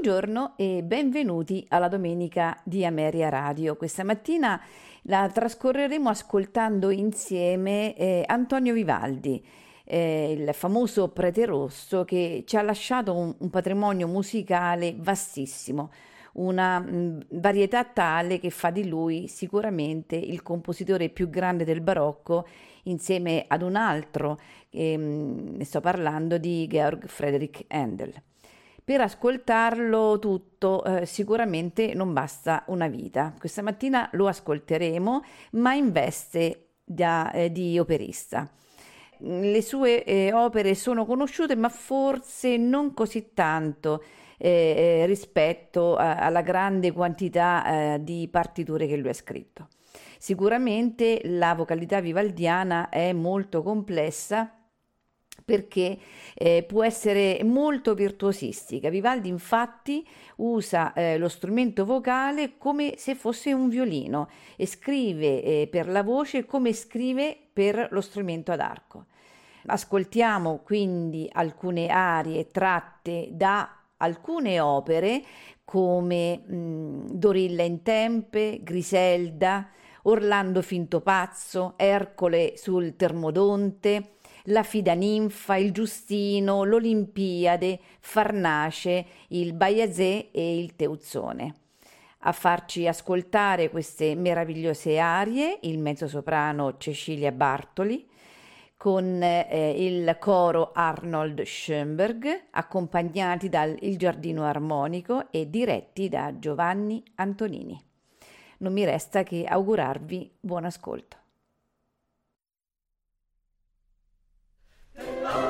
Buongiorno e benvenuti alla domenica di Ameria Radio. Questa mattina la trascorreremo ascoltando insieme eh, Antonio Vivaldi, eh, il famoso prete rosso che ci ha lasciato un, un patrimonio musicale vastissimo, una mh, varietà tale che fa di lui sicuramente il compositore più grande del barocco insieme ad un altro, eh, ne sto parlando di Georg Friedrich Handel. Per ascoltarlo tutto eh, sicuramente non basta una vita. Questa mattina lo ascolteremo, ma in veste da, eh, di operista. Le sue eh, opere sono conosciute, ma forse non così tanto eh, eh, rispetto a, alla grande quantità eh, di partiture che lui ha scritto. Sicuramente la vocalità vivaldiana è molto complessa perché eh, può essere molto virtuosistica. Vivaldi infatti usa eh, lo strumento vocale come se fosse un violino e scrive eh, per la voce come scrive per lo strumento ad arco. Ascoltiamo quindi alcune arie tratte da alcune opere come mh, Dorilla in Tempe, Griselda, Orlando Finto Pazzo, Ercole sul Termodonte, la Fidaninfa, il Giustino, l'Olimpiade, Farnace, il Baiazè e il Teuzzone. A farci ascoltare queste meravigliose arie il mezzosoprano Cecilia Bartoli con eh, il coro Arnold Schoenberg, accompagnati dal Il Giardino Armonico e diretti da Giovanni Antonini. Non mi resta che augurarvi buon ascolto. Hello.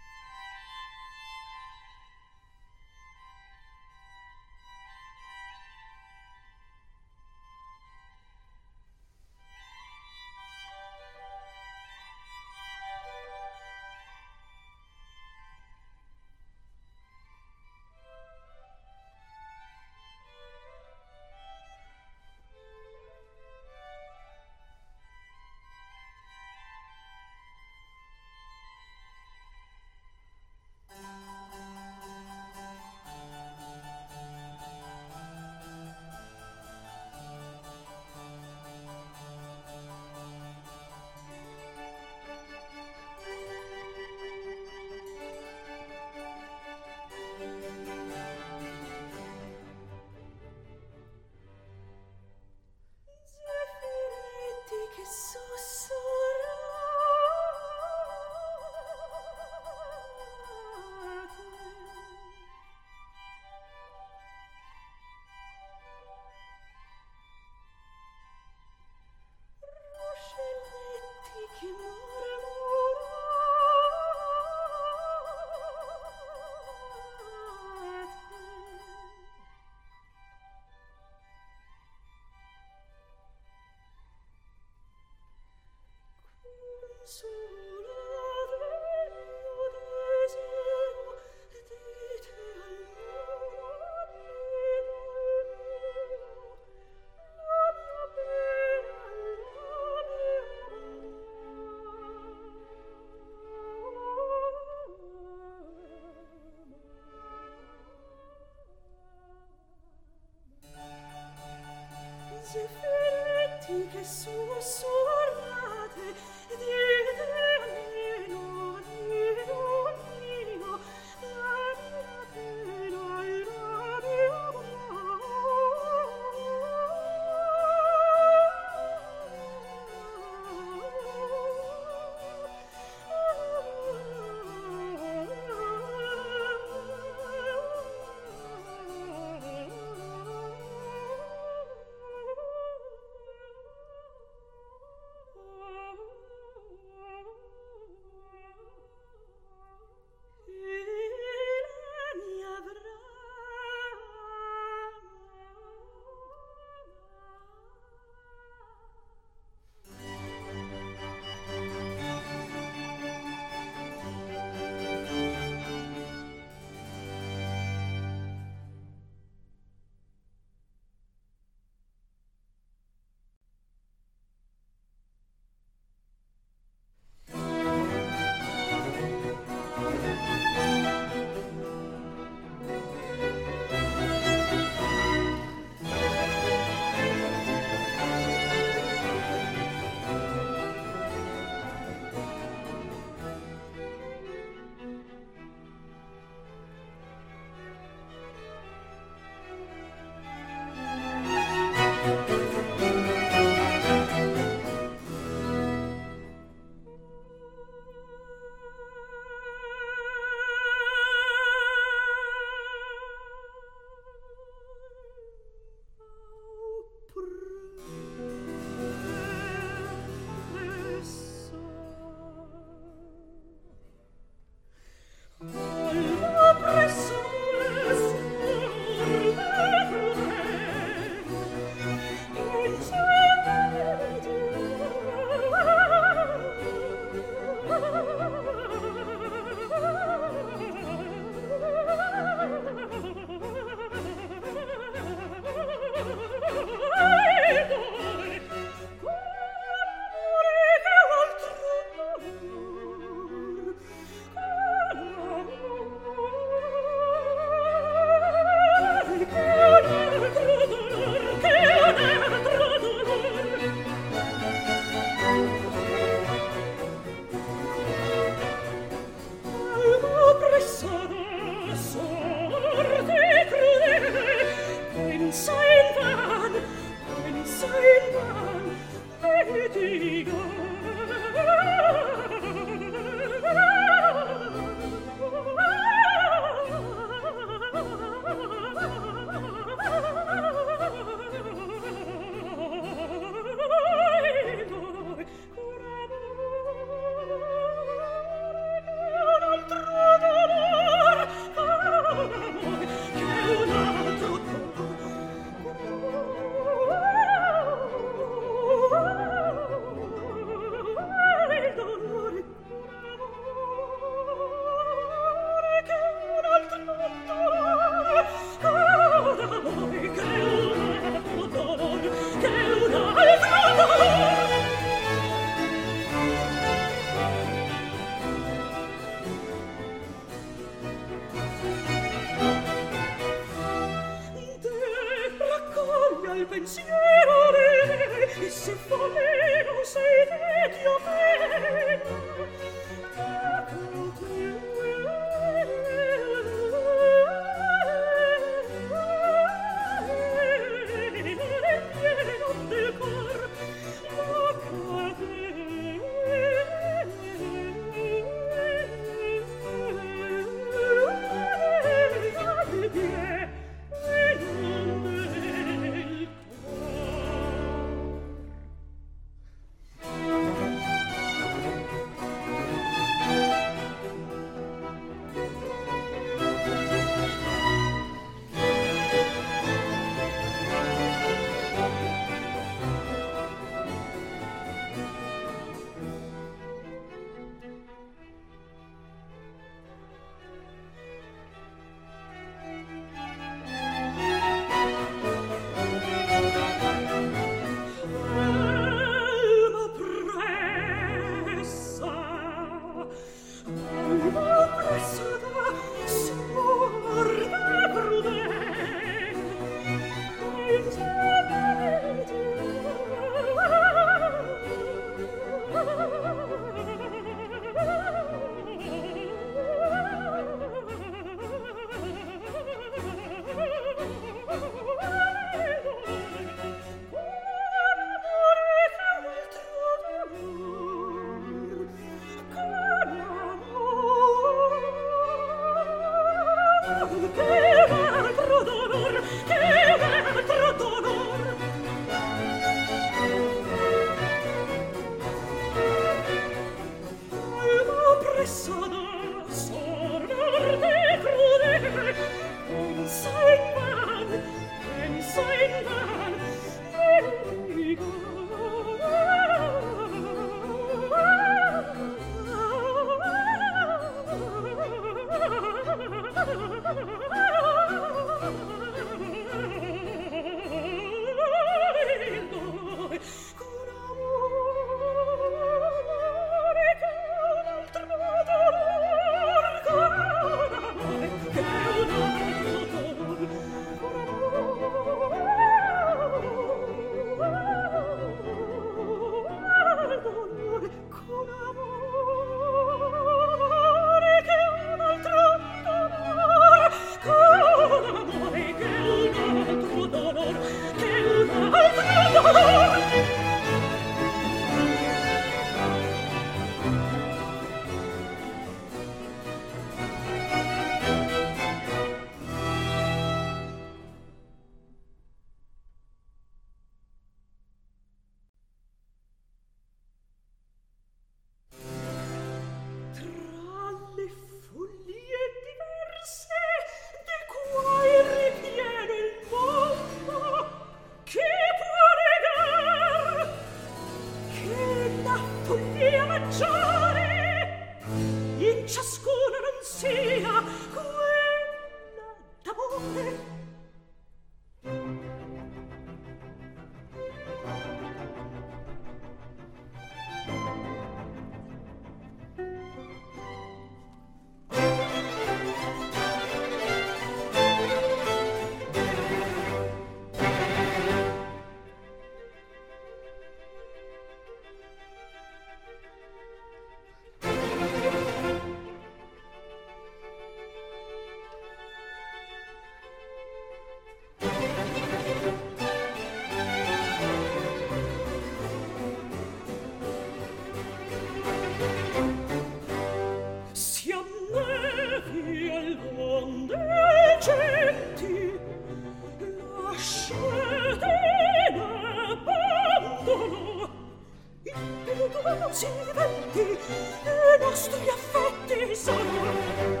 i nostri affetti sono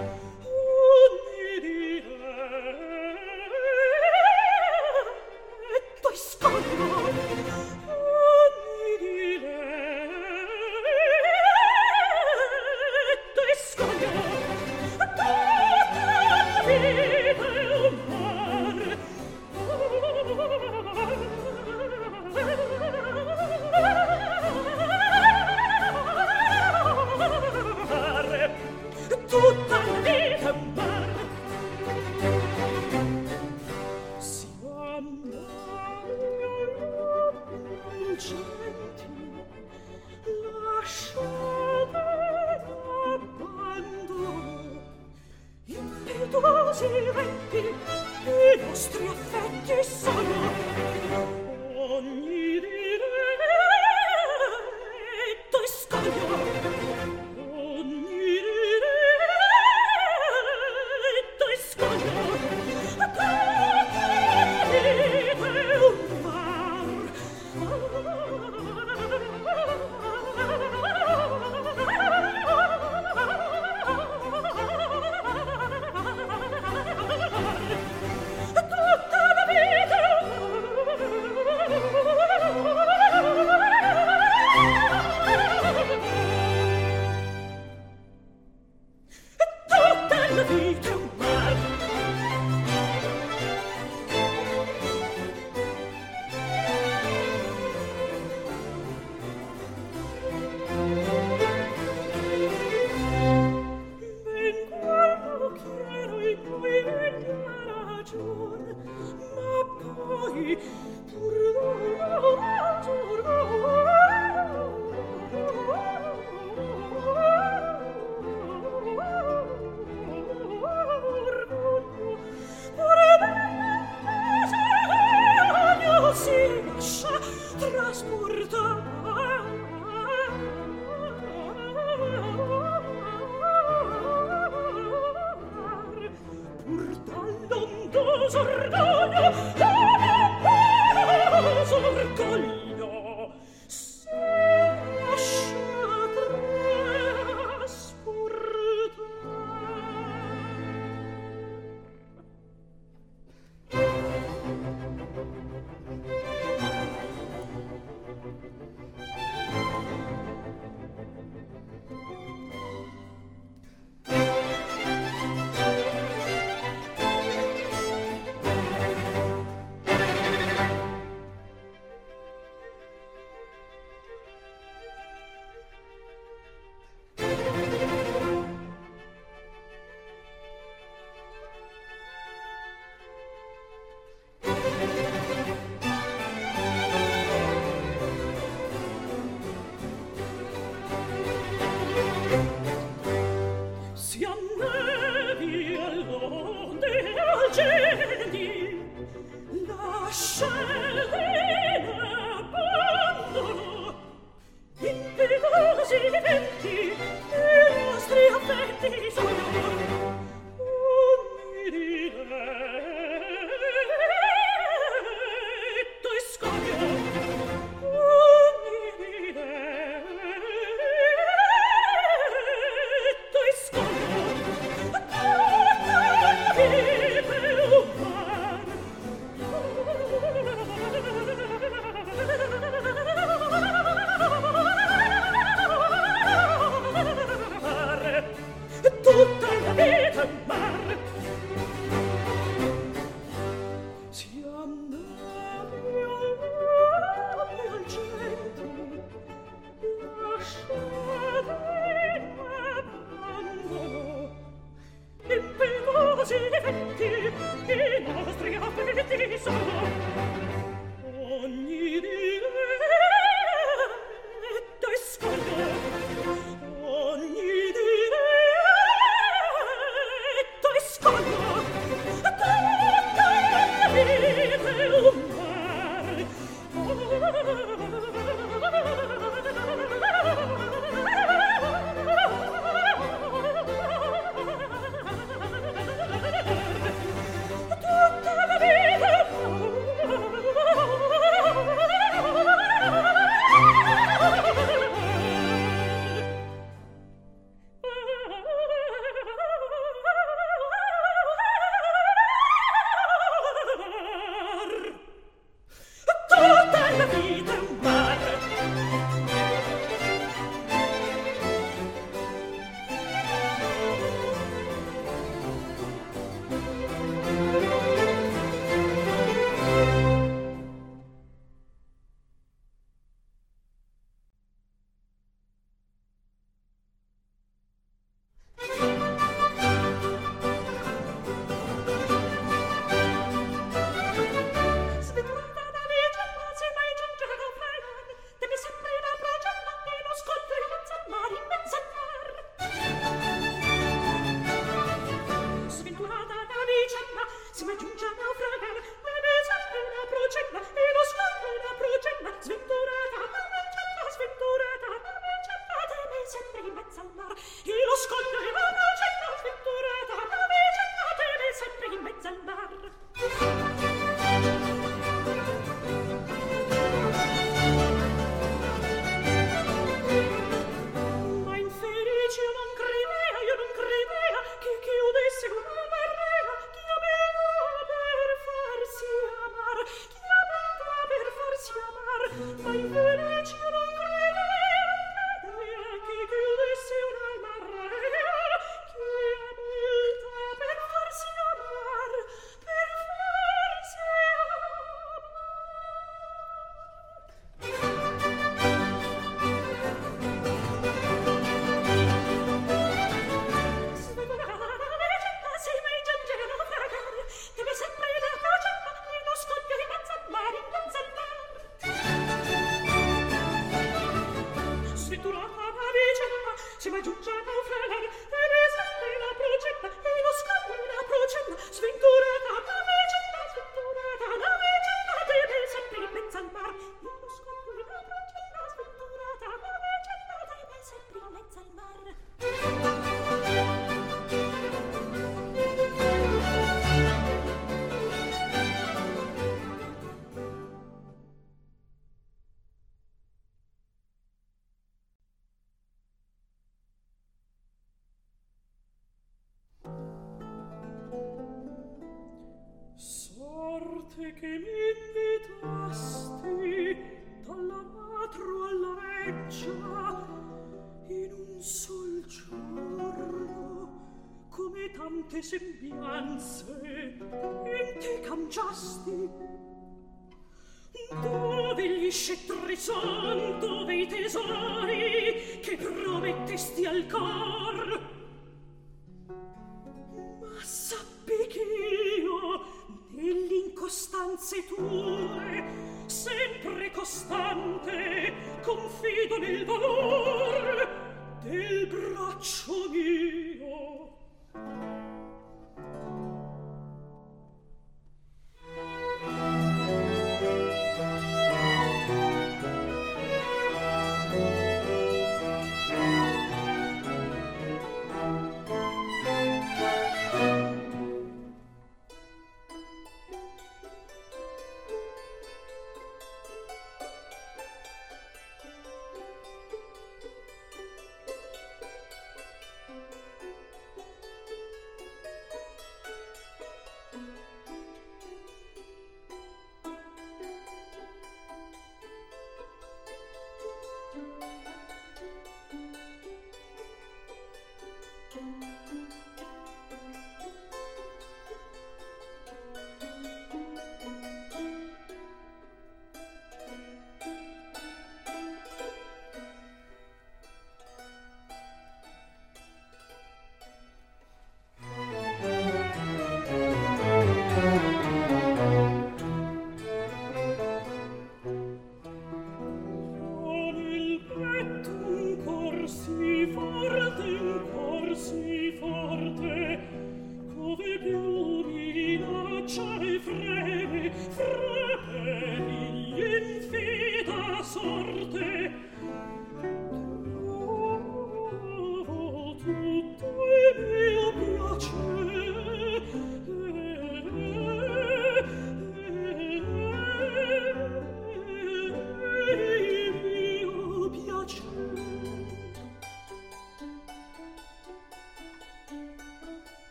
Oh,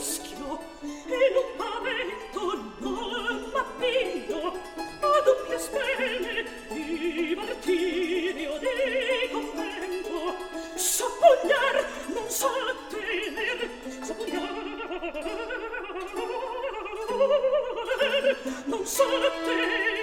muschio e non pavento non m'appiglio a doppie stelle di martirio di convento sa pugnar non so tener sa pugnar non so tener.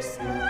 Di